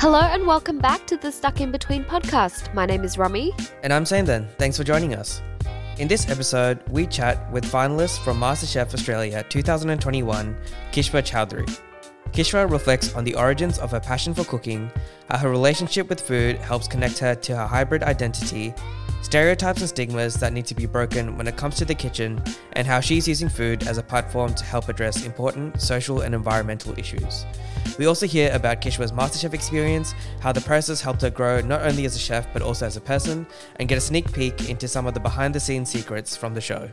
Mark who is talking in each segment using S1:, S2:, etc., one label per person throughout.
S1: Hello and welcome back to the Stuck in Between podcast. My name is Romy.
S2: And I'm Then. Thanks for joining us. In this episode, we chat with finalists from MasterChef Australia 2021, Kishwar Chowdhury. Kishwar reflects on the origins of her passion for cooking, how her relationship with food helps connect her to her hybrid identity, stereotypes and stigmas that need to be broken when it comes to the kitchen, and how she's using food as a platform to help address important social and environmental issues. We also hear about Kishwar's MasterChef experience, how the process helped her grow not only as a chef but also as a person, and get a sneak peek into some of the behind the scenes secrets from the show.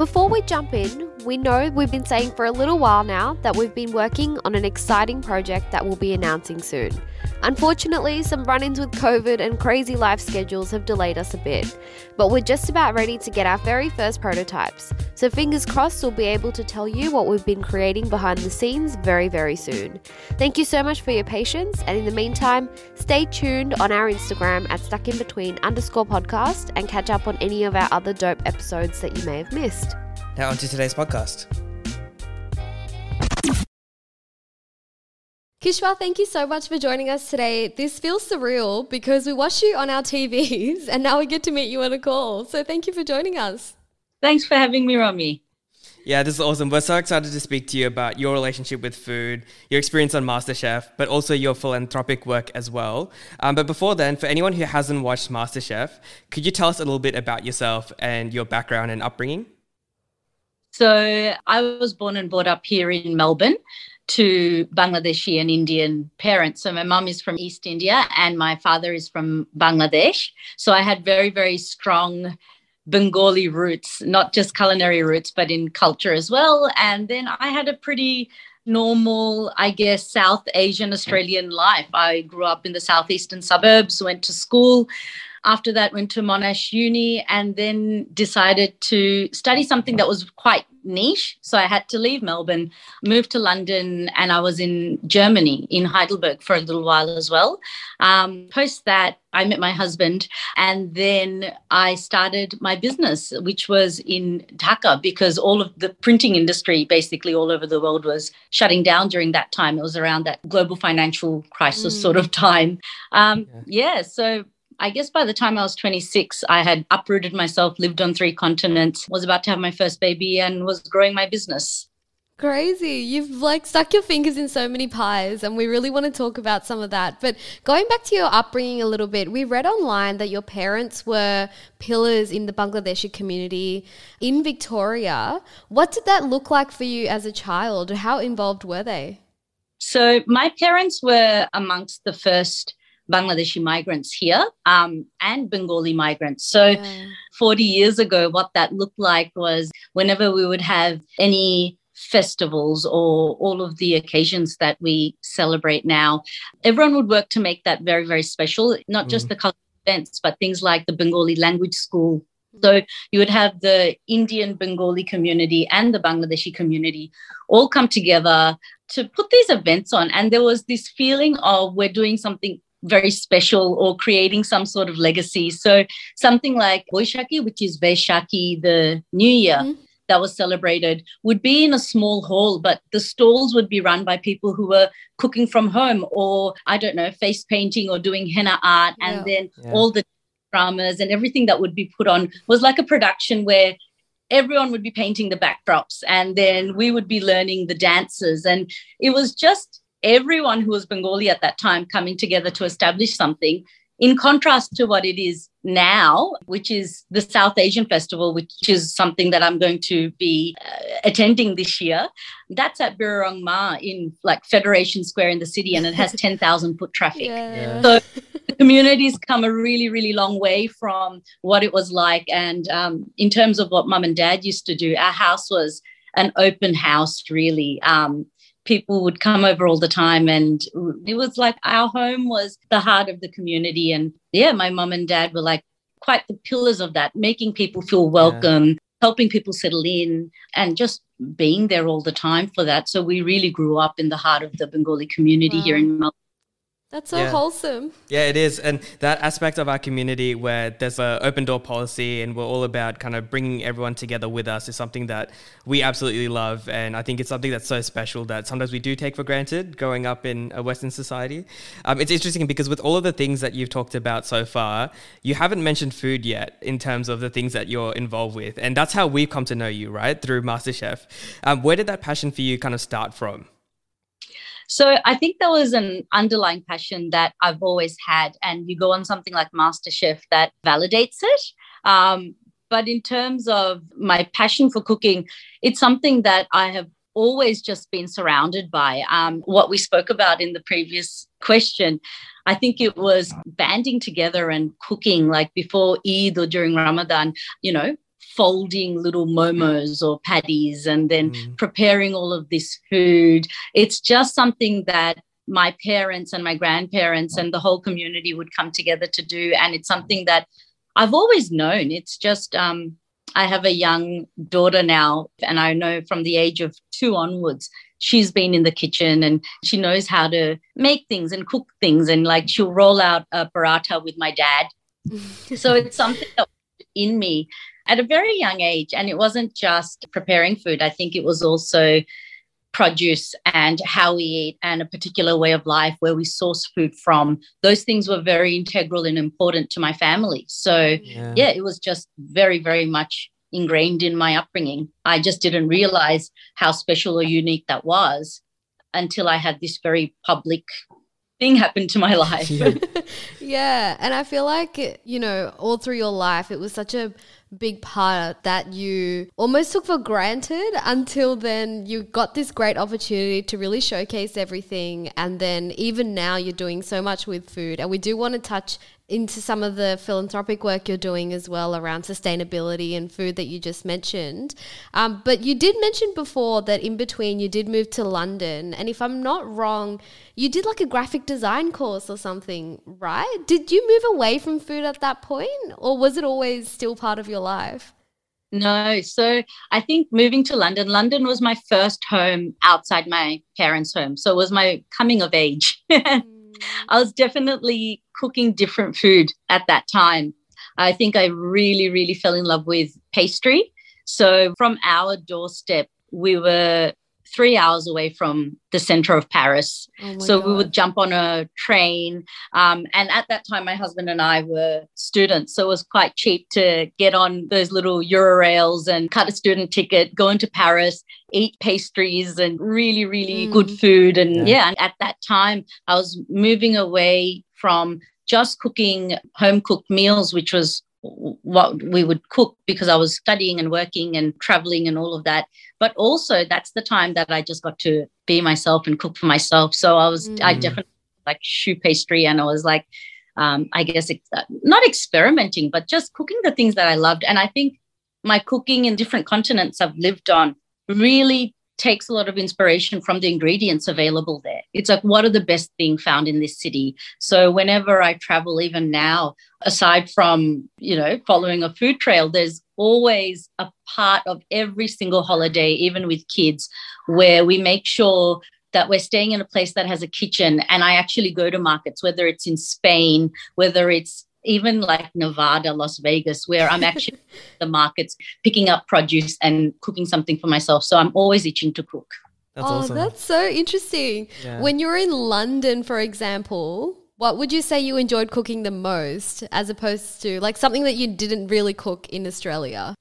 S1: Before we jump in, we know we've been saying for a little while now that we've been working on an exciting project that we'll be announcing soon. Unfortunately, some run ins with COVID and crazy life schedules have delayed us a bit, but we're just about ready to get our very first prototypes. So, fingers crossed, we'll be able to tell you what we've been creating behind the scenes very, very soon. Thank you so much for your patience, and in the meantime, stay tuned on our Instagram at stuckinbetween underscore podcast and catch up on any of our other dope episodes that you may have missed.
S2: Now, on to today's podcast.
S3: Kishwar, thank you so much for joining us today. This feels surreal because we watch you on our TVs and now we get to meet you on a call. So thank you for joining us.
S4: Thanks for having me, Romy.
S2: Yeah, this is awesome. We're so excited to speak to you about your relationship with food, your experience on MasterChef, but also your philanthropic work as well. Um, but before then, for anyone who hasn't watched MasterChef, could you tell us a little bit about yourself and your background and upbringing?
S4: So, I was born and brought up here in Melbourne to Bangladeshi and Indian parents. So my mum is from East India and my father is from Bangladesh. So I had very, very strong Bengali roots, not just culinary roots, but in culture as well. And then I had a pretty normal, I guess, South Asian Australian life. I grew up in the southeastern suburbs, went to school. After that, went to Monash Uni and then decided to study something that was quite niche. So I had to leave Melbourne, move to London, and I was in Germany, in Heidelberg, for a little while as well. Um, post that, I met my husband, and then I started my business, which was in Dhaka, because all of the printing industry, basically all over the world, was shutting down during that time. It was around that global financial crisis mm. sort of time. Um, yeah. yeah, so I guess by the time I was 26, I had uprooted myself, lived on three continents, was about to have my first baby, and was growing my business.
S3: Crazy. You've like stuck your fingers in so many pies, and we really want to talk about some of that. But going back to your upbringing a little bit, we read online that your parents were pillars in the Bangladeshi community in Victoria. What did that look like for you as a child? How involved were they?
S4: So, my parents were amongst the first Bangladeshi migrants here um, and Bengali migrants. So, yeah. 40 years ago, what that looked like was whenever we would have any festivals or all of the occasions that we celebrate now, everyone would work to make that very, very special, not mm. just the cultural events, but things like the Bengali language school. So you would have the Indian Bengali community and the Bangladeshi community all come together to put these events on. And there was this feeling of we're doing something very special or creating some sort of legacy. So something like Boishaki, which is Vaishaki, the New Year. Mm-hmm. That was celebrated would be in a small hall, but the stalls would be run by people who were cooking from home or, I don't know, face painting or doing henna art. Yeah. And then yeah. all the dramas and everything that would be put on was like a production where everyone would be painting the backdrops and then we would be learning the dances. And it was just everyone who was Bengali at that time coming together to establish something, in contrast to what it is now, which is the South Asian Festival, which is something that I'm going to be uh, attending this year. That's at Birrarung Marr in like Federation Square in the city, and it has 10,000 foot traffic. Yeah. So the community's come a really, really long way from what it was like. And um, in terms of what mum and dad used to do, our house was an open house, really. Um, people would come over all the time and it was like our home was the heart of the community and yeah my mom and dad were like quite the pillars of that making people feel welcome yeah. helping people settle in and just being there all the time for that so we really grew up in the heart of the bengali community wow. here in Melbourne
S3: That's so yeah. wholesome.
S2: Yeah, it is. And that aspect of our community where there's an open door policy and we're all about kind of bringing everyone together with us is something that we absolutely love. And I think it's something that's so special that sometimes we do take for granted growing up in a Western society. Um, it's interesting because with all of the things that you've talked about so far, you haven't mentioned food yet in terms of the things that you're involved with. And that's how we've come to know you, right? Through MasterChef. Um, where did that passion for you kind of start from?
S4: So I think there was an underlying passion that I've always had, and you go on something like MasterChef that validates it. Um, but in terms of my passion for cooking, it's something that I have always just been surrounded by. Um, what we spoke about in the previous question, I think it was banding together and cooking like before Eid or during Ramadan, you know, folding little momos or patties and then mm. preparing all of this food. It's just something that my parents and my grandparents and the whole community would come together to do. And it's something that I've always known. It's just, um, I have a young daughter now, and I know from the age of two onwards, she's been in the kitchen and she knows how to make things and cook things. And like she'll roll out a paratha with my dad. so it's something that in me at a very young age. And it wasn't just preparing food, I think it was also produce and how we eat and a particular way of life where we source food from. Those things were very integral and important to my family. So yeah, yeah it was just very very much ingrained in my upbringing. I just didn't realize how special or unique that was until i had this very public thing happened to my life.
S3: Yeah. yeah and i feel like you know all through your life it was such a big part that you almost took for granted until then you got this great opportunity to really showcase everything. And then even now you're doing so much with food. And we do want to touch into some of the philanthropic work you're doing as well around sustainability and food that you just mentioned. Um, but you did mention before that in between you did move to London. And if I'm not wrong, you did like a graphic design course or something, right? Did you move away from food at that point or was it always still part of your life?
S4: No. So I think moving to London, London was my first home outside my parents' home. So it was my coming of age. I was definitely cooking different food at that time. I think I really, really fell in love with pastry. So from our doorstep, we were three hours away from the center of Paris. Oh so God. we would jump on a train. Um, and at that time, my husband and I were students. So it was quite cheap to get on those little Eurails and cut a student ticket, go into Paris, eat pastries and really, really mm. good food. And yeah. yeah, and at that time, I was moving away from just cooking home cooked meals, which was what we would cook because I was studying and working and traveling and all of that. But also, that's the time that I just got to be myself and cook for myself. So I was, mm. I definitely like choux pastry, and I was like, um, I guess ex- not experimenting, but just cooking the things that I loved. And I think my cooking in different continents I've lived on really takes a lot of inspiration from the ingredients available there. It's like, what are the best being found in this city? So whenever I travel, even now, aside from, you know, following a food trail, there's always a part of every single holiday, even with kids, where we make sure that we're staying in a place that has a kitchen and I actually go to markets, whether it's in Spain, whether it's even like Nevada, Las Vegas, where I'm actually the markets picking up produce and cooking something for myself. So I'm always itching to cook.
S3: That's oh, awesome. that's so interesting. Yeah. When you're in London, for example, what would you say you enjoyed cooking the most as opposed to like something that you didn't really cook in Australia?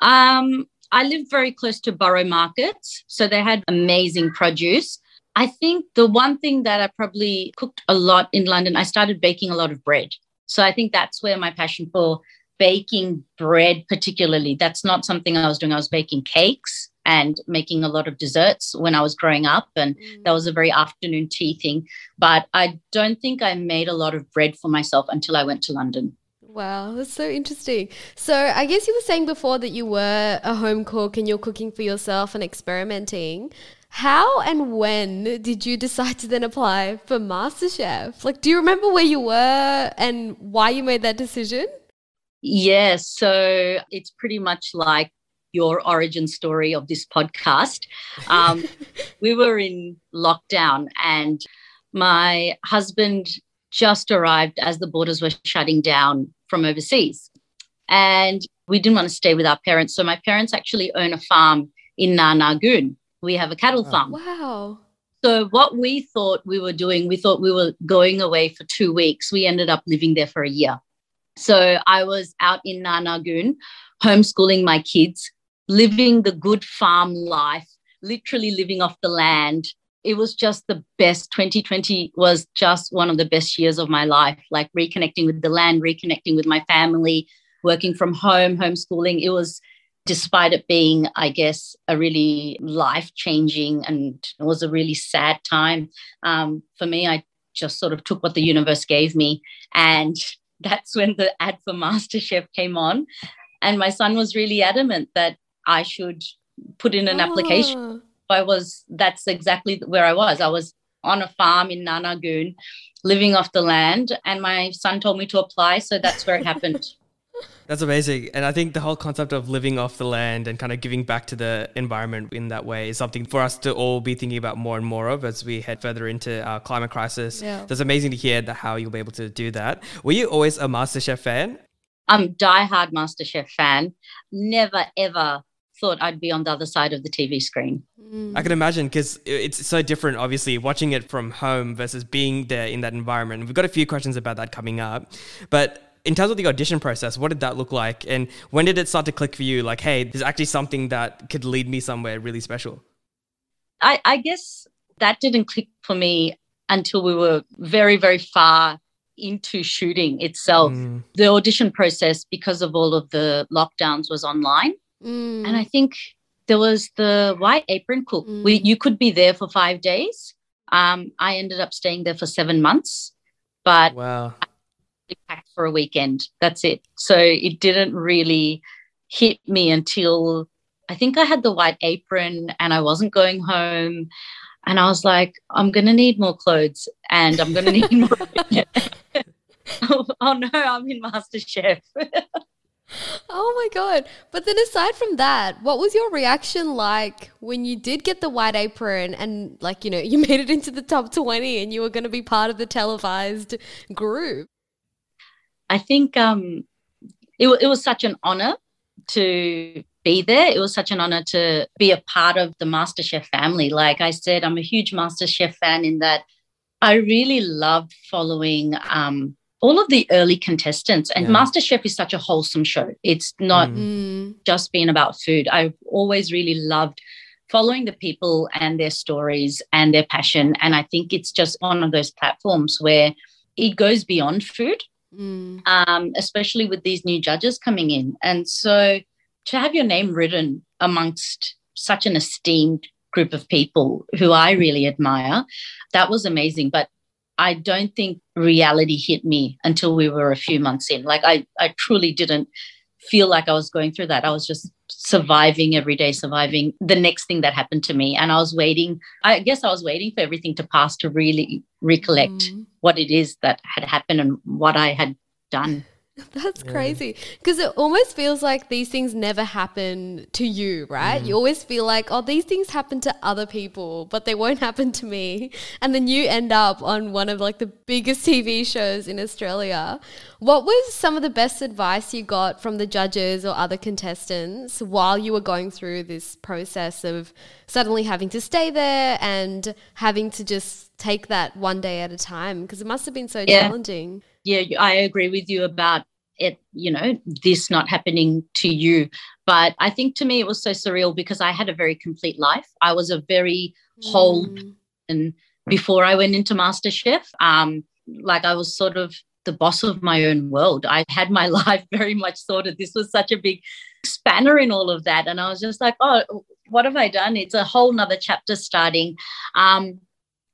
S4: Um, I lived very close to borough markets, so they had amazing produce. I think the one thing that I probably cooked a lot in London, I started baking a lot of bread. So I think that's where my passion for baking bread, particularly, that's not something I was doing. I was baking cakes and making a lot of desserts when I was growing up. And mm. that was a very afternoon tea thing. But I don't think I made a lot of bread for myself until I went to London.
S3: Wow, that's so interesting. So, I guess you were saying before that you were a home cook and you're cooking for yourself and experimenting. How and when did you decide to then apply for MasterChef? Like, do you remember where you were and why you made that decision?
S4: Yes. So it's pretty much like your origin story of this podcast. Um, we were in lockdown and my husband just arrived as the borders were shutting down from overseas. And we didn't want to stay with our parents. So my parents actually own a farm in Nar Nar Goon. We have a cattle farm.
S3: Wow.
S4: So what we thought we were doing, we thought we were going away for two weeks. We ended up living there for a year. So I was out in Nar Nar Goon, homeschooling my kids, living the good farm life, literally living off the land. It was just the best. 2020 was just one of the best years of my life, like reconnecting with the land, reconnecting with my family, working from home, homeschooling. It was, despite it being, I guess, a really life changing and it was a really sad time um, for me. I just sort of took what the universe gave me. And that's when the ad for MasterChef came on. And my son was really adamant that I should put in an oh. application. Ah. I was, that's exactly where I was. I was on a farm in Nar Nar Goon, living off the land. And my son told me to apply. So that's where it happened.
S2: That's amazing. And I think the whole concept of living off the land and kind of giving back to the environment in that way is something for us to all be thinking about more and more of as we head further into our climate crisis. Yeah. So it's amazing to hear that how you'll be able to do that. Were you always a MasterChef fan?
S4: I'm diehard MasterChef fan. Never ever thought I'd be on the other side of the TV screen.
S2: I can imagine because it's so different, obviously, watching it from home versus being there in that environment. We've got a few questions about that coming up. But in terms of the audition process, what did that look like? And when did it start to click for you? Like, hey, there's actually something that could lead me somewhere really special.
S4: I, I guess that didn't click for me until we were very, very far into shooting itself. Mm. The audition process, because of all of the lockdowns, was online. Mm. And I think there was the white apron cook. Mm. We, you could be there for five days. Um, I ended up staying there for seven months, but
S2: wow
S4: packed for a weekend. That's it. So it didn't really hit me until I think I had the white apron and I wasn't going home. And I was like, I'm going to need more clothes and I'm going to need more. oh, oh, no, I'm in MasterChef.
S3: oh my God. But then aside from that, what was your reaction like when you did get the white apron and, like, you know, you made it into the top 20 and you were going to be part of the televised group?
S4: I think um, it, it was such an honor to be there. It was such an honor to be a part of the MasterChef family. Like I said, I'm a huge MasterChef fan in that I really loved following um, all of the early contestants. And yeah. MasterChef is such a wholesome show. It's not mm. just being about food. I've always really loved following the people and their stories and their passion. And I think it's just one of those platforms where it goes beyond food mm. um, especially with these new judges coming in. And so to have your name written amongst such an esteemed group of people who I really admire, that was amazing. But I don't think reality hit me until we were a few months in. Like I, I truly didn't feel like I was going through that. I was just surviving every day, surviving the next thing that happened to me. And I was waiting, I guess I was waiting for everything to pass to really recollect mm. what it is that had happened and what I had done.
S3: That's yeah. crazy because it almost feels like these things never happen to you, right? Mm. You always feel like, oh, these things happen to other people, but they won't happen to me. And then you end up on one of like the biggest TV shows in Australia. What was some of the best advice you got from the judges or other contestants while you were going through this process of suddenly having to stay there and having to just take that one day at a time? Because it must have been so yeah. challenging
S4: yeah, I agree with you about it, you know, this not happening to you. But I think to me it was so surreal because I had a very complete life. I was a very mm. whole and before I went into MasterChef. Um, like I was sort of the boss of my own world. I had my life very much sorted. This was such a big spanner in all of that. And I was just like, oh, what have I done? It's a whole nother chapter starting. Um,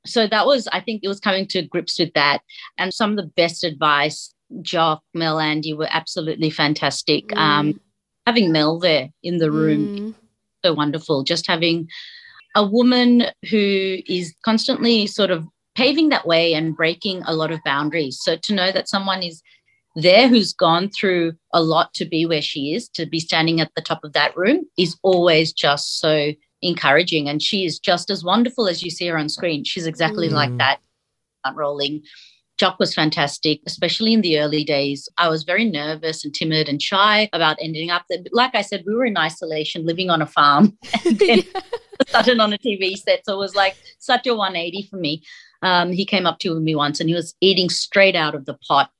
S4: so that was i think it was coming to grips with that and some of the best advice jock mel andy were absolutely fantastic mm. um, having mel there in the room mm. so wonderful just having a woman who is constantly sort of paving that way and breaking a lot of boundaries so to know that someone is there who's gone through a lot to be where she is to be standing at the top of that room is always just so encouraging and she is just as wonderful as you see her on screen she's exactly mm. like that rolling. Jock was fantastic, especially in the early days. I was very nervous and timid and shy about ending up there. Like I said, we were in isolation, living on a farm, and then sudden on a TV set. So it was like such a 180 for me. Um, he came up to me once and he was eating straight out of the pot.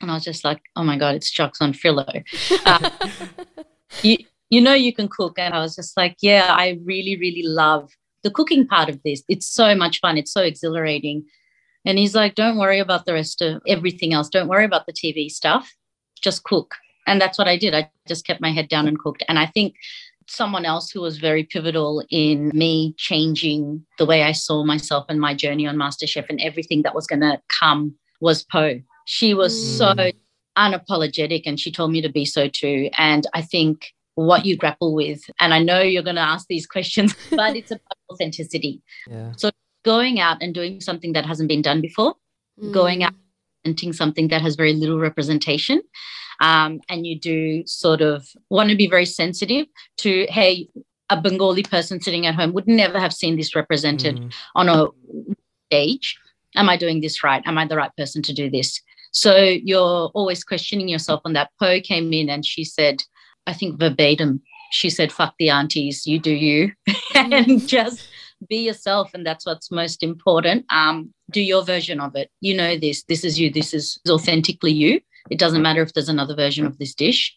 S4: And I was just like, oh my God, it's Jock Zonfrillo. Uh, you, you know, you can cook. And I was just like, yeah, I really, really love the cooking part of this. It's so much fun. It's so exhilarating. And he's like, don't worry about the rest of everything else. Don't worry about the TV stuff. Just cook. And that's what I did. I just kept my head down and cooked. And I think someone else who was very pivotal in me changing the way I saw myself and my journey on MasterChef and everything that was going to come was Poh She was mm. so unapologetic and she told me to be so too. And I think what you grapple with, and I know you're going to ask these questions, but it's about authenticity. Yeah. So going out and doing something that hasn't been done before, mm. going out and presenting something that has very little representation um, and you do sort of want to be very sensitive to, hey, a Bengali person sitting at home would never have seen this represented mm. on a stage. Am I doing this right? Am I the right person to do this? So you're always questioning yourself on that. Poh came in and she said, I think verbatim, she said, fuck the aunties, you do you, and mm. just be yourself. And that's what's most important. Um, do your version of it. You know this. This is you. This is authentically you. It doesn't matter if there's another version of this dish.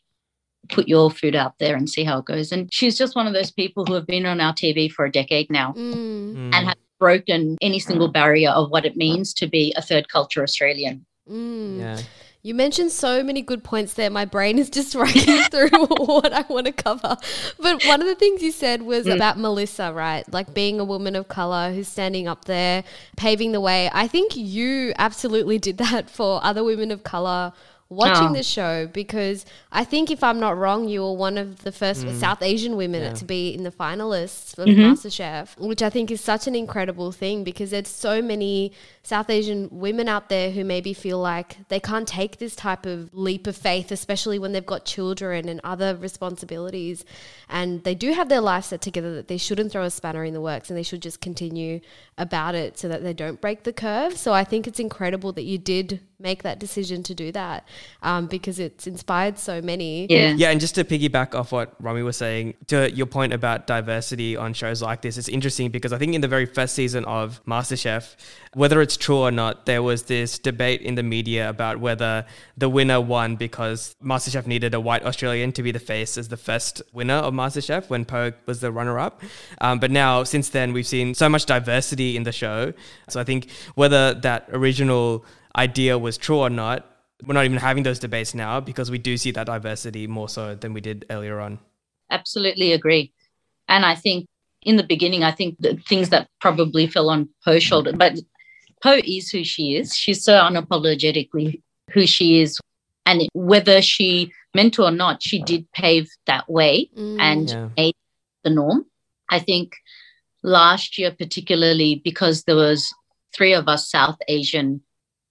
S4: Put your food out there and see how it goes. And she's just one of those people who have been on our TV for a decade now mm. and have broken any single barrier of what it means to be a third culture Australian.
S3: Mm. Yeah. You mentioned so many good points there. My brain is just running through what I want to cover. But one of the things you said was mm. about Melissa, right? Like being a woman of color who's standing up there, paving the way. I think you absolutely did that for other women of color watching oh. the show because I think if I'm not wrong, you were one of the first mm. South Asian women yeah. to be in the finalists for mm-hmm. MasterChef, which I think is such an incredible thing because there's so many South Asian women out there who maybe feel like they can't take this type of leap of faith, especially when they've got children and other responsibilities. And they do have their life set together that they shouldn't throw a spanner in the works and they should just continue about it so that they don't break the curve. So I think it's incredible that you did make that decision to do that um, because it's inspired so many.
S2: Yeah. Yeah. And just to piggyback off what Romy was saying, to your point about diversity on shows like this, it's interesting because I think in the very first season of MasterChef, whether it's true or not, there was this debate in the media about whether the winner won because MasterChef needed a white Australian to be the face as the first winner of MasterChef when Poh was the runner up. Um, but now, since then, we've seen so much diversity in the show. So I think whether that original idea was true or not, we're not even having those debates now because we do see that diversity more so than we did earlier on.
S4: Absolutely agree. And I think in the beginning, I think the things that probably fell on Poh's shoulder, but Poh is who she is. She's so unapologetically who she is. And whether she meant to or not, she did pave that way mm. and yeah. made the norm. I think last year, particularly because there was three of us South Asian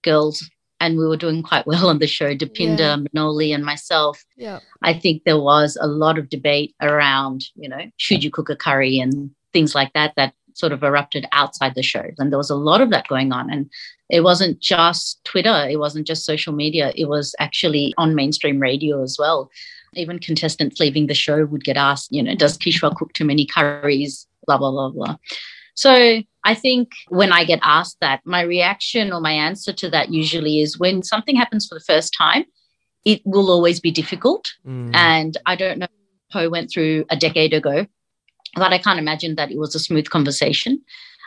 S4: girls and we were doing quite well on the show, Depinder, yeah. Minoli, and myself.
S3: Yeah.
S4: I think there was a lot of debate around, you know, should you cook a curry and things like that that sort of erupted outside the show. And there was a lot of that going on. And it wasn't just Twitter, it wasn't just social media, it was actually on mainstream radio as well. Even contestants leaving the show would get asked, you know, does Kishwar cook too many curries? Blah, blah, blah, blah. So I think when I get asked that, my reaction or my answer to that usually is when something happens for the first time, it will always be difficult. Mm. And I don't know, Poh went through a decade ago, but I can't imagine that it was a smooth conversation.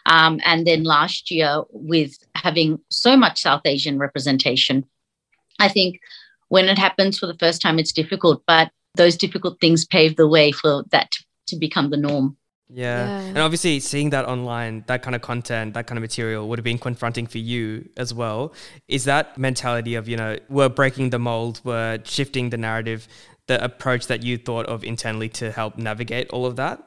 S4: Um, and then last year, with having so much South Asian representation, I think when it happens for the first time, it's difficult, but those difficult things pave the way for that to become the norm.
S2: Yeah. yeah. And obviously, seeing that online, that kind of content, that kind of material would have been confronting for you as well. Is that mentality of, you know, we're breaking the mold, we're shifting the narrative, the approach that you thought of internally to help navigate all of that?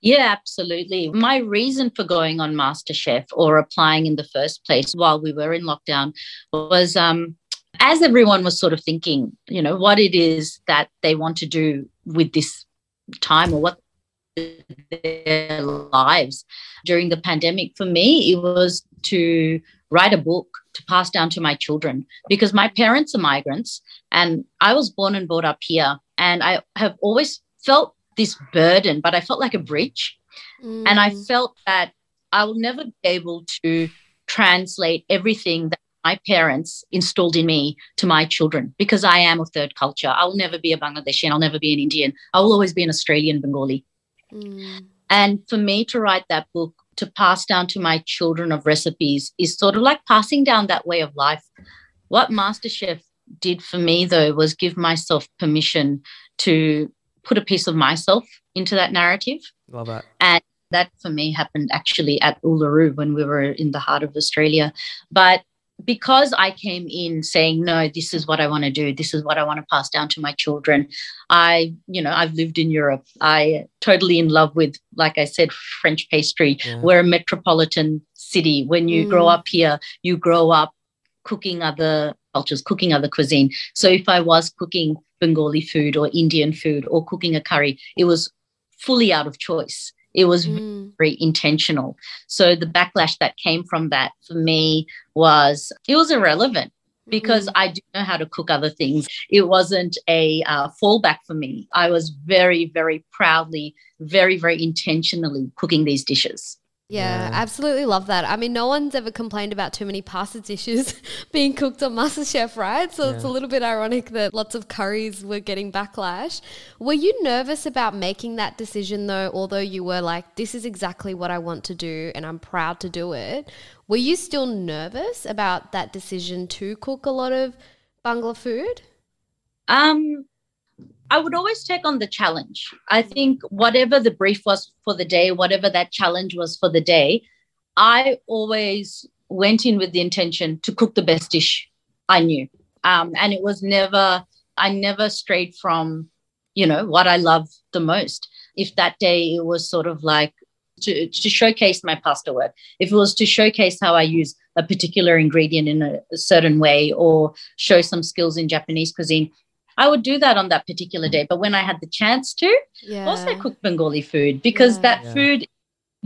S4: Yeah, absolutely. My reason for going on MasterChef or applying in the first place while we were in lockdown was um, as everyone was sort of thinking, you know, what it is that they want to do with this time or what their lives during the pandemic. For me, it was to write a book to pass down to my children because my parents are migrants and I was born and brought up here. And I have always felt this burden, but I felt like a bridge. Mm. And I mm. felt that I will never be able to translate everything that my parents installed in me to my children because I am of third culture. I will never be a Bangladeshi and I'll never be an Indian. I will always be an Australian Bengali. Mm. And for me to write that book to pass down to my children of recipes is sort of like passing down that way of life. What MasterChef did for me, though, was give myself permission to put a piece of myself into that narrative.
S2: Love that.
S4: And that for me happened actually at Uluru when we were in the heart of Australia. But because I came in saying, no, this is what I want to do. This is what I want to pass down to my children. I, you know, I've lived in Europe. I totally in love with, like I said, French pastry. Yeah. We're a metropolitan city. When you mm. grow up here, you grow up cooking other cultures, cooking other cuisine. So if I was cooking Bengali food or Indian food or cooking a curry, it was fully out of choice. It was mm. very intentional. So the backlash that came from that for me was it was irrelevant because mm. I do know how to cook other things. It wasn't a uh, fallback for me. I was very, very proudly, very, very intentionally cooking these dishes.
S3: Yeah, yeah, absolutely love that. I mean, no one's ever complained about too many pasta dishes being cooked on MasterChef, right? So yeah. it's a little bit ironic that lots of curries were getting backlash. Were you nervous about making that decision though, although you were like, this is exactly what I want to do and I'm proud to do it? Were you still nervous about that decision to cook a lot of Bangla food?
S4: Um, I would always take on the challenge. I think whatever the brief was for the day, whatever that challenge was for the day, I always went in with the intention to cook the best dish I knew. Um, and it was never, I never strayed from, you know, what I love the most. If that day it was sort of like to, to showcase my pasta work, if it was to showcase how I use a particular ingredient in a, a certain way or show some skills in Japanese cuisine, I would do that on that particular day. But when I had the chance to, yeah. also cook Bengali food because yeah. that yeah. food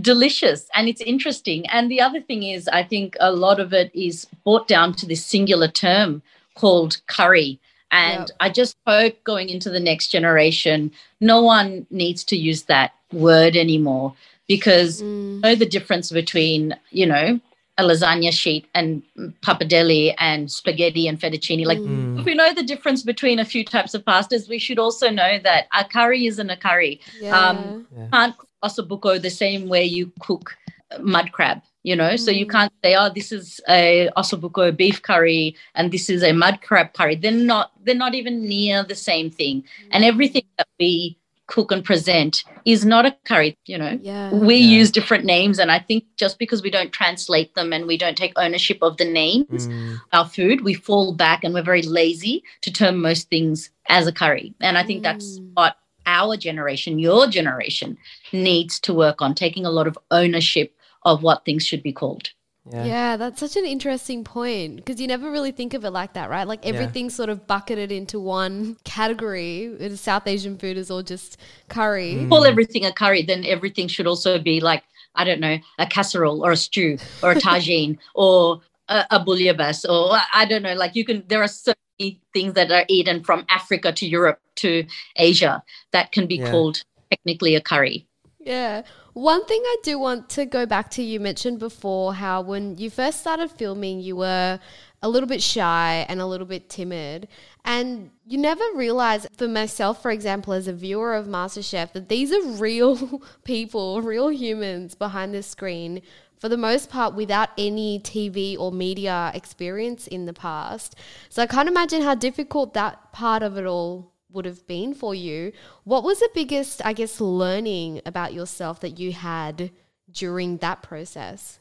S4: delicious and it's interesting. And the other thing is, I think a lot of it is brought down to this singular term called curry. And yep. I just hope going into the next generation, no one needs to use that word anymore because mm. know the difference between, you know, a lasagna sheet and pappardelle and spaghetti and fettuccine. Like, mm. if we know the difference between a few types of pastas, we should also know that a curry isn't a curry. Yeah. Um, yeah. Can't cook ossobuco the same way you cook mud crab. You know, mm. so you mm. can't say, "Oh, this is a ossobuco beef curry and this is a mud crab curry." They're not. They're not even near the same thing. Mm. And everything that we cook and present is not a curry you know
S3: yeah.
S4: we
S3: yeah.
S4: use different names and i think just because we don't translate them and we don't take ownership of the names mm. our food we fall back and we're very lazy to term most things as a curry and i think mm. that's what our generation your generation needs to work on taking a lot of ownership of what things should be called
S3: yeah. yeah. that's such an interesting point because you never really think of it like that, right? Like everything's yeah. sort of bucketed into one category. South Asian food is all just curry.
S4: Mm. Call everything a curry, then everything should also be like, I don't know, a casserole or a stew or a tagine or a, a bouillabaisse or I don't know. Like you can, there are so many things that are eaten from Africa to Europe to Asia that can be yeah. called technically a curry.
S3: Yeah. One thing I do want to go back to, you mentioned before how when you first started filming, you were a little bit shy and a little bit timid. And you never realize, for myself, for example, as a viewer of MasterChef, that these are real people, real humans behind the screen, for the most part, without any TV or media experience in the past. So I can't imagine how difficult that part of it all would have been for you. What was the biggest, I guess, learning about yourself that you had during that process?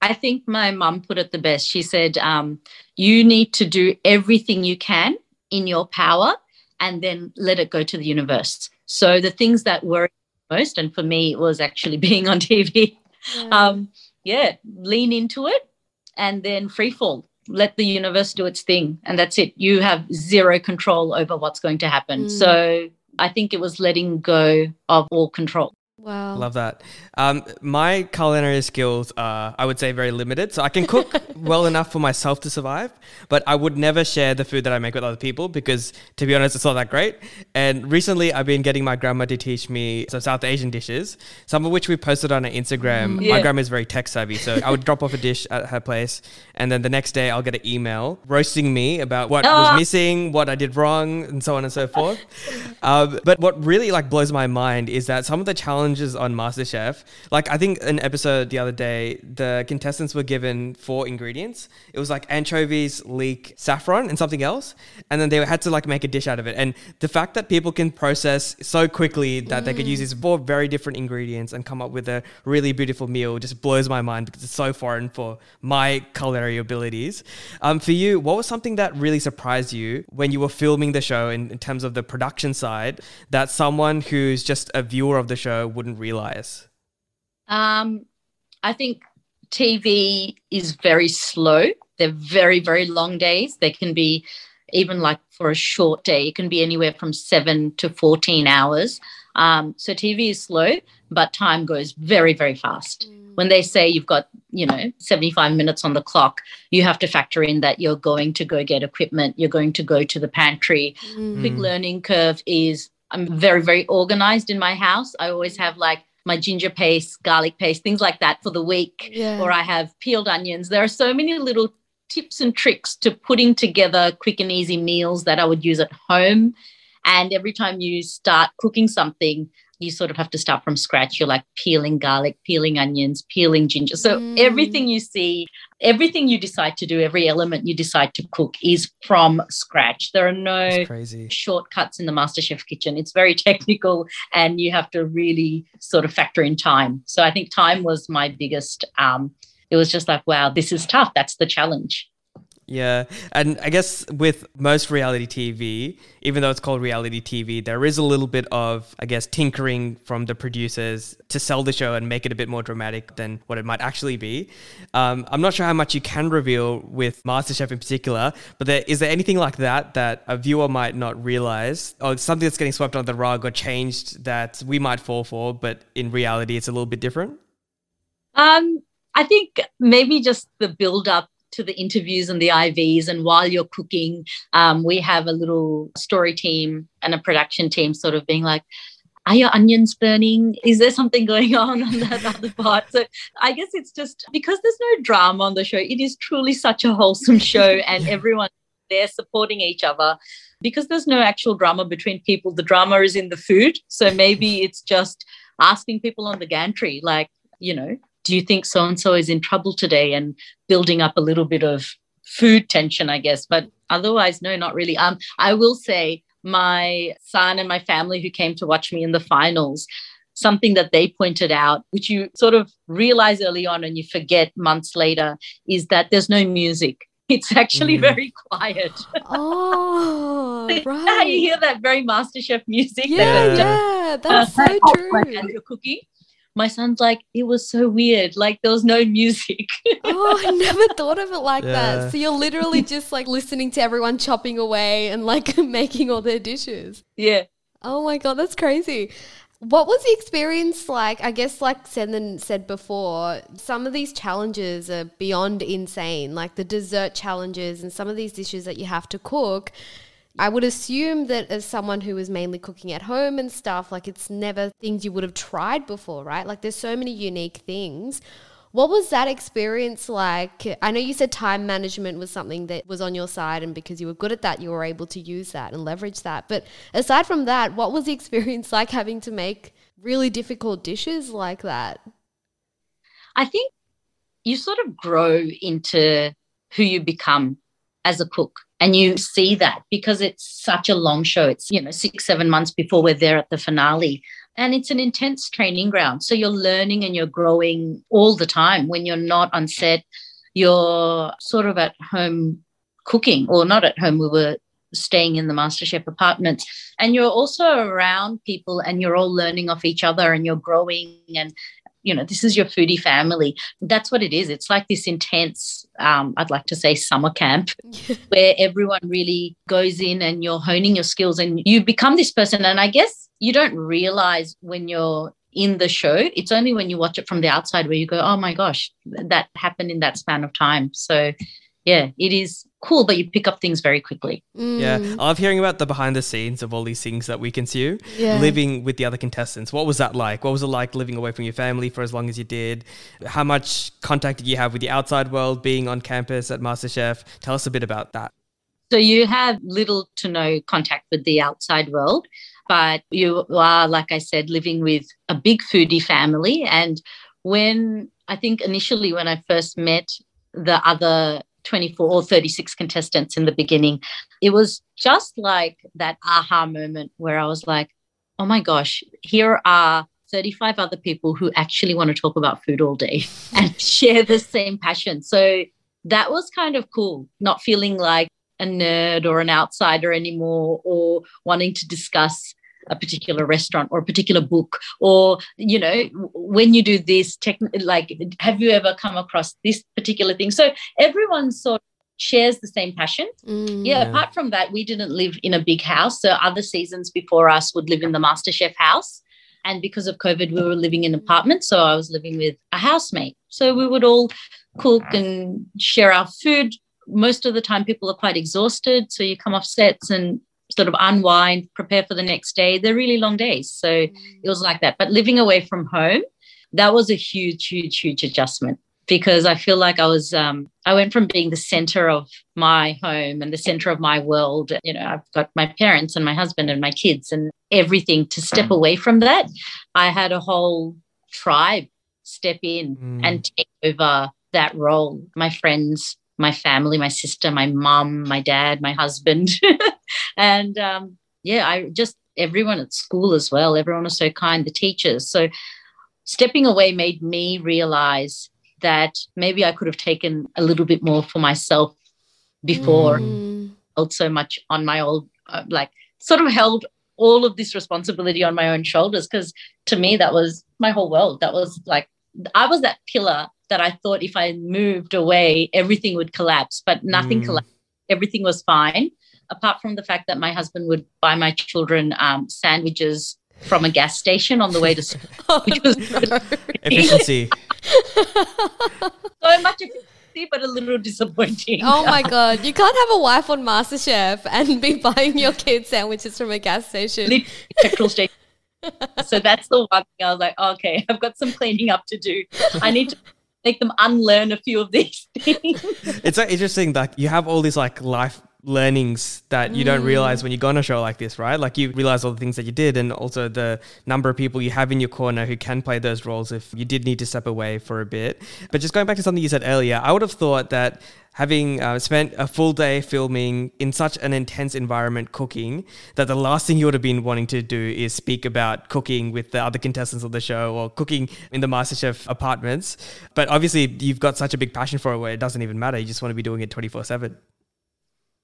S4: I think my mum put it the best. She said, um, You need to do everything you can in your power and then let it go to the universe. So the things that worry most, and for me, it was actually being on TV. Yeah. Um, yeah, lean into it and then free fall let the universe do its thing and that's it. You have zero control over what's going to happen. Mm. so i think it was letting go of all control
S3: Wow.
S2: Love that. Um, my culinary skills are, I would say, very limited. So I can cook well enough for myself to survive, but I would never share the food that I make with other people because, to be honest, it's not that great. And recently, I've been getting my grandma to teach me some South Asian dishes, some of which we posted on her Instagram.
S4: Yeah.
S2: My grandma is very tech savvy, so I would drop off a dish at her place, and then the next day, I'll get an email roasting me about what
S4: Ah.
S2: was missing, what I did wrong, and so on and so forth. Um, but what really like blows my mind is that some of the challenges on MasterChef, like I think an episode the other day, the contestants were given four ingredients. It was like anchovies, leek, saffron, and something else, and then they had to like make a dish out of it. And the fact that people can process so quickly that they could use these four very different ingredients and come up with a really beautiful meal just blows my mind because it's so foreign for my culinary abilities. Um, for you, what was something that really surprised you when you were filming the show in, in terms of the production side that someone who's just a viewer of the show wouldn't realize?
S4: Um, I think TV is very slow. They're very, very long days. They can be even like for a short day, it can be anywhere from seven to 14 hours. Um, so TV is slow, but time goes very, very fast. When they say you've got, you know, 75 minutes on the clock, you have to factor in that you're going to go get equipment, you're going to go to the pantry. Big
S2: Mm.
S4: learning curve is I'm very, very organized in my house. I always have like my ginger paste, garlic paste, things like that for the week
S3: Yeah.
S4: or I have peeled onions. There are so many little tips and tricks to putting together quick and easy meals that I would use at home. And every time you start cooking something, you sort of have to start from scratch. You're like peeling garlic, peeling onions, peeling ginger. So
S3: Mm.
S4: everything you see, everything you decide to do, every element you decide to cook is from scratch. There are no
S2: crazy.
S4: shortcuts in the MasterChef kitchen. It's very technical and you have to really sort of factor in time. So I think time was my biggest um it was just like wow, this is tough. That's the challenge.
S2: Yeah. And I guess with most reality TV, even though it's called reality TV, there is a little bit of, I guess, tinkering from the producers to sell the show and make it a bit more dramatic than what it might actually be. Um, I'm not sure how much you can reveal with MasterChef in particular, but there, is there anything like that that a viewer might not realize or something that's getting swept under the rug or changed that we might fall for, but in reality it's a little bit different?
S4: Um I think maybe just the build up to the interviews and the IVs and while you're cooking, um, we have a little story team and a production team sort of being like are your onions burning? Is there something going on on that other part? So I guess it's just because there's no drama on the show. It is truly such a wholesome show, and everyone there supporting each other. Because there's no actual drama between people, the drama is in the food. So maybe it's just asking people on the gantry, like, you know, do you think so and so is in trouble today? And building up a little bit of food tension, I guess. But otherwise, no, not really. Um, I will say my son and my family who came to watch me in the finals, something that they pointed out, which you sort of realize early on and you forget months later, is that there's no music. It's actually
S2: Mhm.
S4: very quiet.
S3: Oh,
S4: How you hear that very MasterChef music? that
S3: Yeah,
S4: goes
S3: yeah, that's so
S4: uh,
S3: true.
S4: and you're cooking. My son's like, it was so weird. Like there was no music.
S3: Oh, I never thought of it like
S2: Yeah.
S3: that. So you're literally just like listening to everyone chopping away and like making all their dishes.
S4: yeah.
S3: Oh my god, that's crazy. What was the experience like? I guess, like Senden said before, some of these challenges are beyond insane, like the dessert challenges and some of these dishes that you have to cook. I would assume that as someone who is mainly cooking at home and stuff, like it's never things you would have tried before, right? Like there's so many unique things. What was that experience like? I know you said time management was something that was on your side, and because you were good at that, you were able to use that and leverage that. But aside from that, what was the experience like having to make really difficult dishes like that?
S4: I think you sort of grow into who you become as a cook. And you see that because it's such a long show. It's, you know, six, seven months before we're there at the finale. And it's an intense training ground. So you're learning and you're growing all the time. When you're not on set, you're sort of at home cooking, or not at home. We were staying in the MasterChef apartments. And you're also around people and you're all learning off each other and you're growing and you know this is your foodie family that's what it is it's like this intense um, i'd like to say summer camp where everyone really goes in and you're honing your skills and you become this person and i guess you don't realize when you're in the show. It's only when you watch it from the outside where you go, oh my gosh, that happened in that span of time. So, yeah, it is cool, but you pick up things very quickly.
S2: Mm. Yeah, I love hearing about the behind the scenes of all these things that we consume. Yeah. Living with the other contestants, what was that like? What was it like living away from your family for as long as you did? How much contact did you have with the outside world being on campus at MasterChef? Tell us a bit about that.
S4: So you have little to no contact with the outside world, but you are, like I said, living with a big foodie family. And when I think initially when I first met the other 24 or 36 contestants in the beginning, it was just like that aha moment where I was like, oh my gosh, here are 35 other people who actually want to talk about food all day and share the same passion. So that was kind of cool, not feeling like a nerd or an outsider anymore or wanting to discuss a particular restaurant or a particular book or you know when you do this tech like have you ever come across this particular thing? So everyone sort of shares the same passion. Mm, yeah, yeah. apart from that we didn't live in a big house. So other seasons before us would live in the master chef house. And because of covid we were living in apartments. So i was living with a housemate. So we would all cook and share our food. Most of the time people are quite exhausted. So you come off sets and sort of unwind, prepare for the next day. They're really long days. So mm. it was like that. But living away from home, that was a huge, huge, huge adjustment because I feel like I was, um, I went from being the center of my home and the center of my world. You know, I've got my parents and my husband and my kids and everything to step mm. away from that. I had a whole tribe step in mm. and take over that role. My friends, my family, my sister, my mom, my dad, my husband. and um, yeah, I just everyone at school as well. Everyone was so kind, the teachers. So stepping away made me realize that maybe I could have taken a little bit more for myself before mm. held so much on my old uh, like sort of held all of this responsibility on my own shoulders because to me that was my whole world that was like i was that pillar that I thought if I moved away, everything would collapse, but nothing mm. collapsed. Everything was fine, apart from the fact that my husband would buy my children um, sandwiches from a gas station on the way to school, oh, which was
S2: no. efficiency.
S4: so much efficiency, but a little disappointing.
S3: Oh my god, you can't have a wife on MasterChef and be buying your kids sandwiches from a gas station.
S4: petrol station. So that's the one thing I was like, oh, okay, I've got some cleaning up to do. I need to make them unlearn a few of these things.
S2: it's like interesting that you have all these like life learnings that you mm. don't realize when you go on a show like this, right? Like you realize all the things that you did and also the number of people you have in your corner who can play those roles if you did need to step away for a bit. But just going back to something you said earlier, I would have thought that having uh, spent a full day filming in such an intense environment cooking that the last thing you would have been wanting to do is speak about cooking with the other contestants of the show or cooking in the MasterChef apartments. But obviously, you've got such a big passion for it where it doesn't even matter. You just want to be doing it 24 7.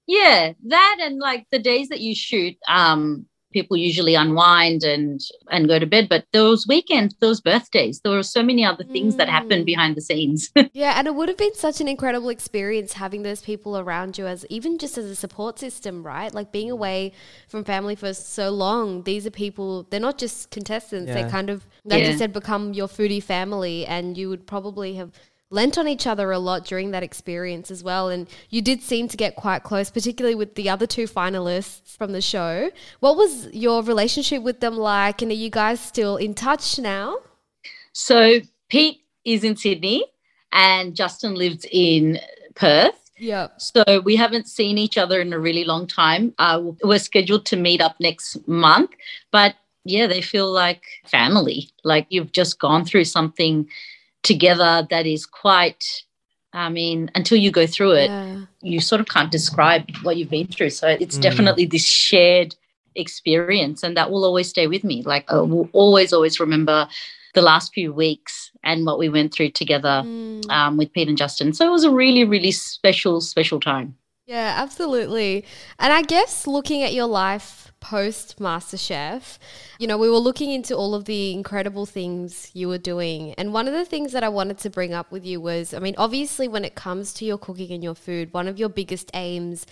S4: Yeah, that and like the days that you shoot, um, people usually unwind and and go to bed but those weekends those birthdays there were so many other things mm. that happened mm. behind the scenes
S3: yeah and it would have been such an incredible experience having those people around you as even just as a support system right like being away from family for so long these are people they're not just contestants yeah. they kind of like yeah. you said become your foodie family and you would probably have lent on each other a lot during that experience as well. And you did seem to get quite close, particularly with the other two finalists from the show. What was your relationship with them like? And are you guys still in touch now?
S4: So Pete is in Sydney and Justin lives in Perth.
S3: Yeah.
S4: So we haven't seen each other in a really long time. Uh, we're scheduled to meet up next month, but yeah, they feel like family. Like you've just gone through something together that is quite I mean, until you go through it, yeah. you sort of can't describe what you've been through. So it's mm. definitely this shared experience, and that will always stay with me. Like, I will always, always remember the last few weeks and what we went through together mm. um, with Pete and Justin. So it was a really, really special, special time.
S3: Yeah, absolutely. And I guess looking at your life post MasterChef, you know, we were looking into all of the incredible things you were doing. And one of the things that I wanted to bring up with you was I mean, obviously, when it comes to your cooking and your food, one of your biggest aims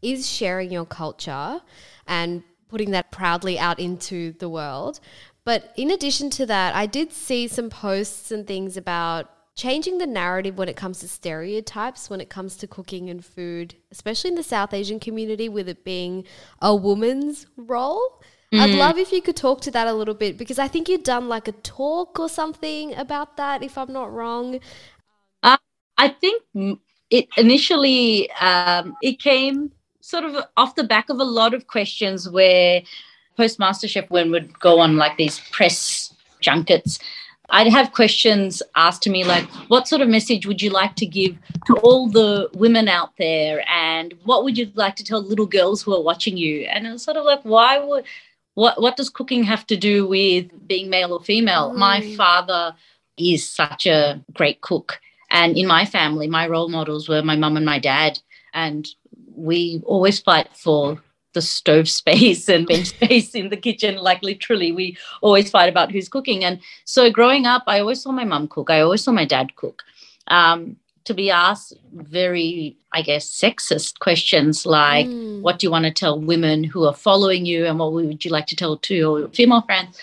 S3: is sharing your culture and putting that proudly out into the world. But in addition to that, I did see some posts and things about changing the narrative when it comes to stereotypes when it comes to cooking and food, especially in the South Asian community, with it being a woman's role. Mm. I'd love if you could talk to that a little bit because I think you'd done like a talk or something about that, if I'm not wrong.
S4: Uh, I think it initially um, it came sort of off the back of a lot of questions where post MasterChef when would go on like these press junkets I'd have questions asked to me like, what sort of message would you like to give to all the women out there? And what would you like to tell little girls who are watching you? And it was sort of like, why would, what, what does cooking have to do with being male or female? Mm. My father is such a great cook. And in my family, my role models were my mum and my dad. And we always fight for the stove space and bench space in the kitchen. Like literally, we always fight about who's cooking. And so growing up, I always saw my mum cook. I always saw my dad cook. Um, to be asked very, I guess, sexist questions like, mm. what do you want to tell women who are following you? And what would you like to tell to your female friends?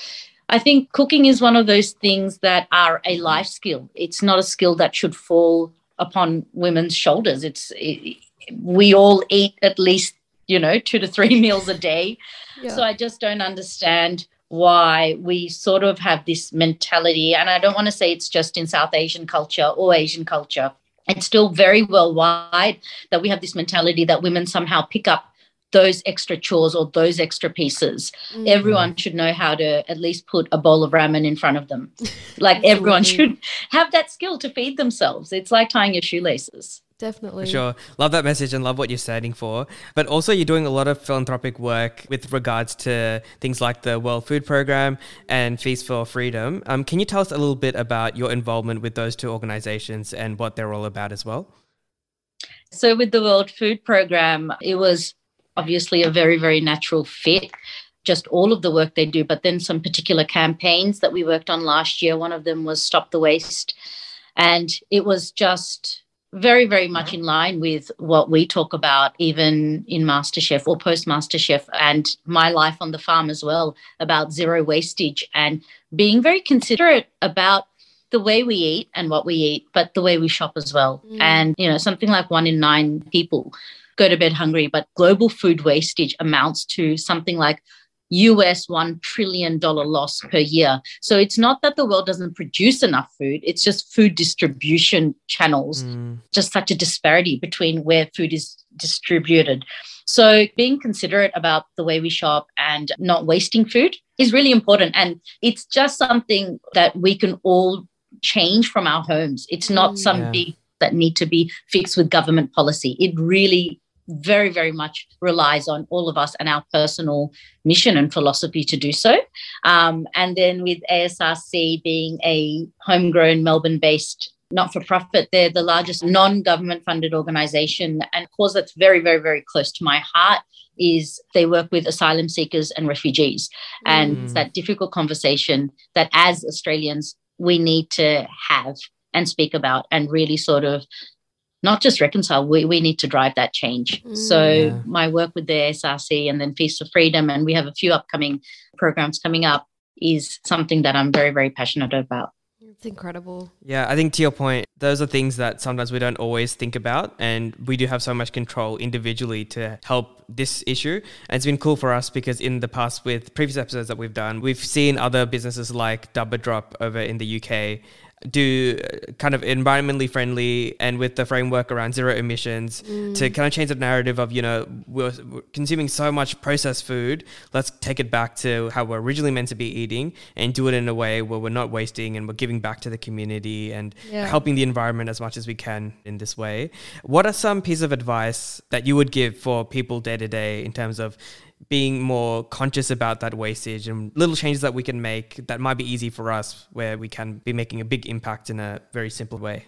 S4: I think cooking is one of those things that are a life skill. It's not a skill that should fall upon women's shoulders. It's it, we all eat at least you know, two to three meals a day. Yeah. So I just don't understand why we sort of have this mentality. And I don't want to say it's just in South Asian culture or Asian culture. It's still very worldwide that we have this mentality that women somehow pick up those extra chores or those extra pieces. Mm. Everyone should know how to at least put a bowl of ramen in front of them. Like everyone should have that skill to feed themselves. It's like tying your shoelaces.
S3: Definitely.
S2: For sure. Love that message and love what you're standing for. But also, you're doing a lot of philanthropic work with regards to things like the World Food Program and Feast for Freedom. Um, can you tell us a little bit about your involvement with those two organizations and what they're all about as well?
S4: So, with the World Food Program, it was obviously a very, very natural fit just all of the work they do, but then some particular campaigns that we worked on last year. One of them was Stop the Waste. And it was just very, very much in line with what we talk about, even in MasterChef or post MasterChef, and my life on the farm as well, about zero wastage and being very considerate about the way we eat and what we eat, but the way we shop as well. Mm. And, you know, something like one in nine people go to bed hungry, but global food wastage amounts to something like US $1 trillion loss per year. So it's not that the world doesn't produce enough food, it's just food distribution channels, mm. just such a disparity between where food is distributed. So being considerate about the way we shop and not wasting food is really important. And it's just something that we can all change from our homes. It's not mm, some yeah. big that need to be fixed with government policy. It really very, very much relies on all of us and our personal mission and philosophy to do so. Um, and then with ASRC being a homegrown Melbourne based not for profit, they're the largest non government funded organization. And cause that's very, very, very close to my heart is they work with asylum seekers and refugees. Mm. And it's that difficult conversation that as Australians, we need to have and speak about and really sort of not just reconcile, we, we need to drive that change. Mm. So, yeah. my work with the SRC and then Feast of Freedom, and we have a few upcoming programs coming up, is something that I'm very, very passionate about.
S3: It's incredible.
S2: Yeah, I think to your point, those are things that sometimes we don't always think about. And we do have so much control individually to help this issue. And it's been cool for us because in the past, with previous episodes that we've done, we've seen other businesses like Double Drop over in the UK do uh, kind of environmentally friendly and with the framework around zero emissions mm. to kind of change the narrative of you know we're, we're, consuming so much processed food let's take it back to how we're originally meant to be eating and do it in a way where we're not wasting and we're giving back to the community and yeah. helping the environment as much as we can in this way what are some pieces of advice that you would give for people day to day in terms of being more conscious about that wastage and little changes that we can make that might be easy for us where we can be making a big impact in a very simple way.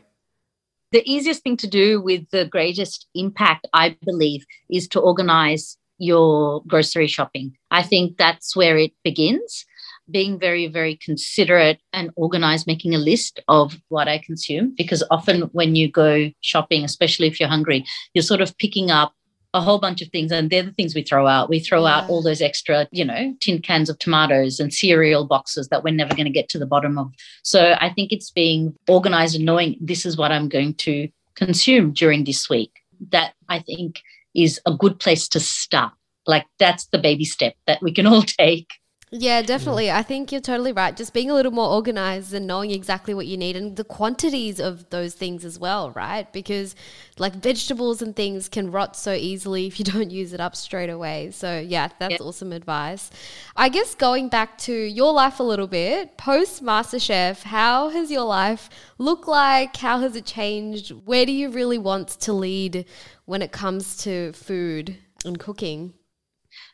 S4: The easiest thing to do with the greatest impact i believe is to organize your grocery shopping. I think that's where it begins. Being very very considerate and organized making a list of what i consume because often when you go shopping especially if you're hungry you're sort of picking up a whole bunch of things. And they're the things we throw out. We throw yeah. out all those extra you know tin cans of tomatoes and cereal boxes that we're never going to get to the bottom of. So i think it's being organized and knowing this is what i'm going to consume during this week. That i think is a good place to start. Like that's the baby step that we can all take
S3: yeah, definitely. I think you're totally right. Just being a little more organized and knowing exactly what you need and the quantities of those things as well, right? Because like vegetables and things can rot so easily if you don't use it up straight away. So, yeah, that's awesome advice. I guess going back to your life a little bit, post MasterChef, how has your life looked like? How has it changed? Where do you really want to lead when it comes to food and cooking?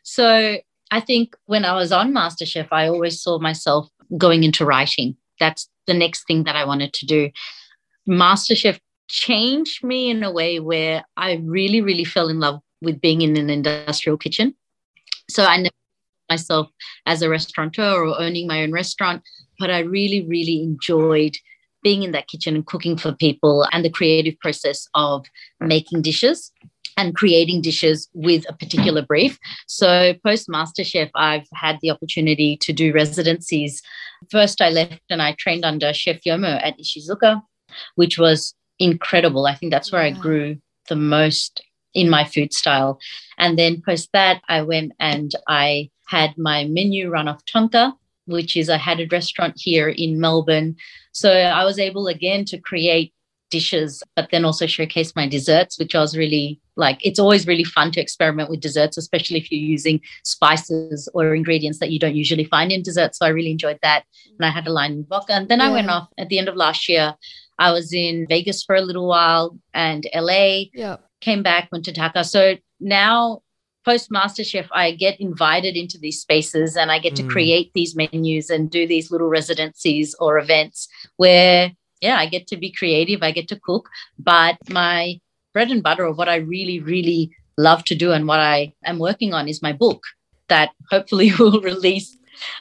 S4: So, I think when I was on MasterChef, I always saw myself going into writing. That's the next thing that I wanted to do. MasterChef changed me in a way where I really, really fell in love with being in an industrial kitchen. So I never myself as a restaurateur or owning my own restaurant, but I really, really enjoyed being in that kitchen and cooking for people and the creative process of making dishes and creating dishes with a particular brief. So, post MasterChef, I've had the opportunity to do residencies. First, I left and I trained under Chef Yomo at Ishizuka, which was incredible. I think that's where yeah. I grew the most in my food style. And then, post that, I went and I had my menu run off Tonka, which is a hatted restaurant here in Melbourne. So, I was able again to create dishes, but then also showcase my desserts, which I was really like. It's always really fun to experiment with desserts, especially if you're using spices or ingredients that you don't usually find in desserts. So I really enjoyed that. And I had a line in vodka. And then yeah. I went off at the end of last year. I was in Vegas for a little while and LA.
S3: Yeah.
S4: Came back, went to Dhaka. So now post MasterChef, I get invited into these spaces and I get mm. to create these menus and do these little residencies or events where yeah, I get to be creative, I get to cook, but my bread and butter of what I really, really love to do and what I am working on is my book that hopefully will release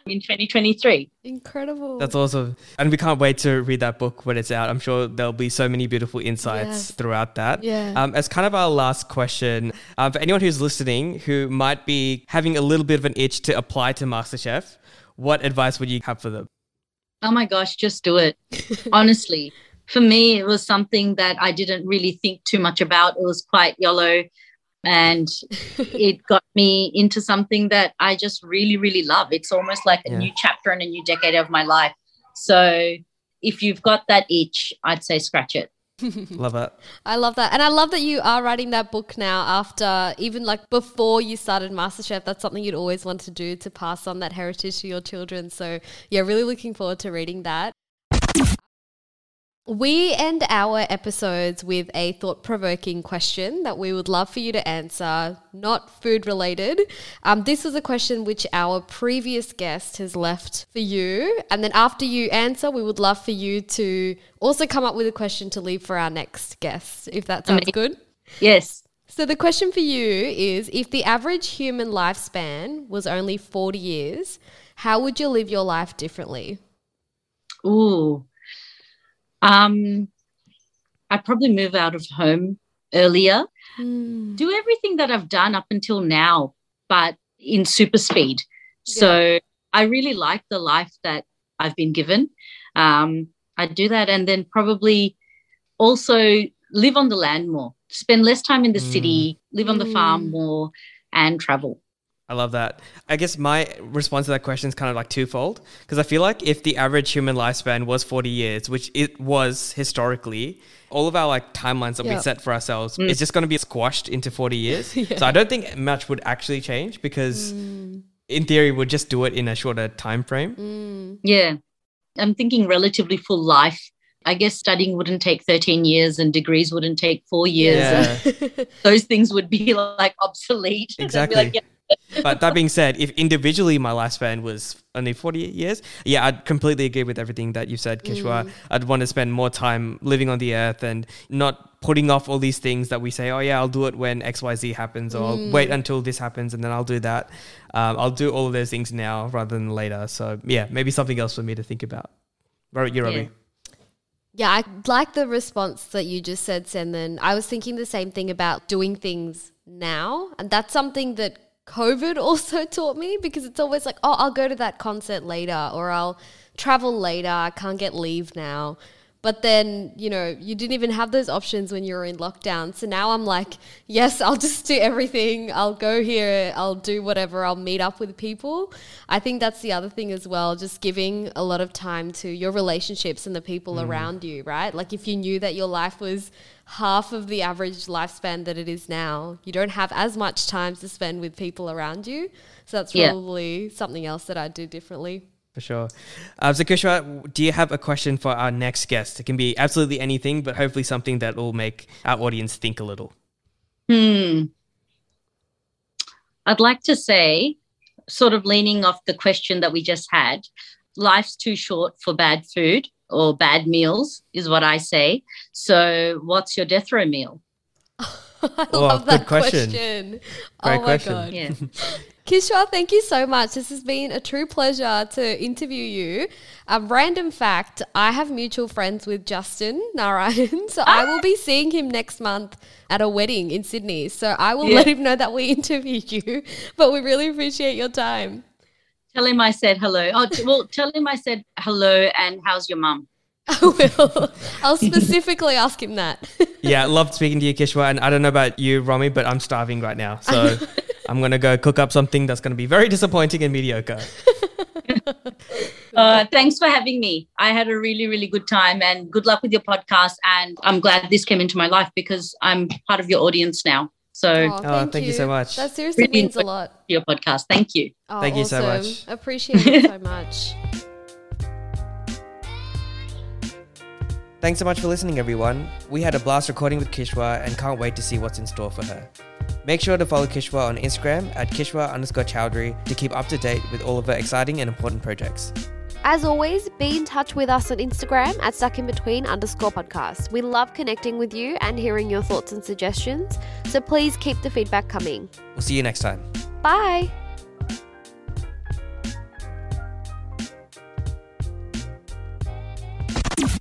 S4: in 2023.
S3: Incredible.
S2: That's awesome. And we can't wait to read that book when it's out. I'm sure there'll be so many beautiful insights yes. throughout that.
S3: Yeah.
S2: Um, as kind of our last question, um, for anyone who's listening who might be having a little bit of an itch to apply to MasterChef, what advice would you have for them?
S4: Oh my gosh, just do it. Honestly, for me, it was something that I didn't really think too much about. It was quite yellow and it got me into something that I just really, really love. It's almost like a yeah. new chapter and a new decade of my life. So if you've got that itch, I'd say scratch it.
S2: Love it.
S3: I love that. And I love that you are writing that book now after even like before you started MasterChef. That's something you'd always want to do to pass on that heritage to your children. So, yeah, really looking forward to reading that. We end our episodes with a thought provoking question that we would love for you to answer, not food related. Um, this is a question which our previous guest has left for you. And then after you answer, we would love for you to also come up with a question to leave for our next guest, if that sounds good.
S4: Yes.
S3: So the question for you is if the average human lifespan was only 40 years, how would you live your life differently?
S4: Ooh. Um, I'd probably move out of home earlier, mm. do everything that I've done up until now, but in super speed. Yeah. So I really like the life that I've been given. Um, I'd do that and then probably also live on the land more, spend less time in the mm. city, live on the farm hmm. more, and travel.
S2: I love that. I guess my response to that question is kind of like twofold because I feel like if the average human lifespan was 40 years, which it was historically, all of our like timelines that yep. we set for ourselves mm. is just going to be squashed into 40 years. yeah. So I don't think much would actually change because mm. in theory we'd just do it in a shorter time frame.
S3: Mm.
S4: Yeah. I'm thinking relatively full life. I guess studying wouldn't take 13 years and degrees wouldn't take four years. Yeah. those things would be like obsolete.
S2: Exactly. But that being said, if individually my lifespan was only 40 years, yeah, I'd completely agree with everything that you said, Kishwar. Mm. I'd want to spend more time living on the earth and not putting off all these things that we say, oh, yeah, I'll do it when XYZ happens, or mm. wait until this happens and then I'll do that. Um, I'll do all of those things now rather than later. So, yeah, maybe something else for me to think about. Right, you, Robbie. Yeah.
S3: Yeah, I like the response that you just said, Senden. I was thinking the same thing about doing things now. And that's something that COVID also taught me because it's always like, oh, I'll go to that concert later or I'll travel later. I can't get leave now. But then, you know, you didn't even have those options when you were in lockdown. So now I'm like, yes, I'll just do everything. I'll go here, I'll do whatever, I'll meet up with people. I think that's the other thing as well, just giving a lot of time to your relationships and the people mm. around you, right? Like if you knew that your life was half of the average lifespan that it is now, you don't have as much time to spend with people around you. So that's probably yeah. something else that I'd do differently.
S2: For sure. Uh, so, Kishwar, do you have a question for our next guest? It can be absolutely anything, but hopefully something that will make our audience think a little.
S4: Hmm. I'd like to say, sort of leaning off the question that we just had, life's too short for bad food or bad meals, is what I say. So, what's your death row meal?
S3: I oh, love that question. question. Great oh my question. god. Yeah. Kishwar, thank you so much. This has been a true pleasure to interview you. A random fact I have mutual friends with Justin Narayan, so ah. I will be seeing him next month at a wedding in Sydney. So I will yeah. let him know that we interviewed you, but we really appreciate your time.
S4: Tell him I said hello. Oh, well, tell him I said hello and how's your mum?
S3: I will. I'll specifically ask him that.
S2: yeah, loved speaking to you, Kishwar. And I don't know about you, Romy, but I'm starving right now. So I'm going to go cook up something that's going to be very disappointing and mediocre.
S4: uh, thanks for having me. I had a really, really good time and good luck with your podcast. And I'm glad this came into my life because I'm part of your audience now. So,
S2: oh, thank, oh, thank you. you. so much.
S3: That seriously really means a lot.
S4: Your podcast. Thank you.
S2: Oh, thank you so much.
S3: Appreciate it so much.
S2: Thanks so much for listening, everyone. We had a blast recording with Kishwar and can't wait to see what's in store for her. Make sure to follow Kishwar on Instagram at Kishwa underscore Chowdhury to keep up to date with all of her exciting and important projects.
S1: As always, be in touch with us on Instagram at stuckinbetween underscore podcast. We love connecting with you and hearing your thoughts and suggestions, so please keep the feedback coming.
S2: We'll see you next time.
S1: Bye.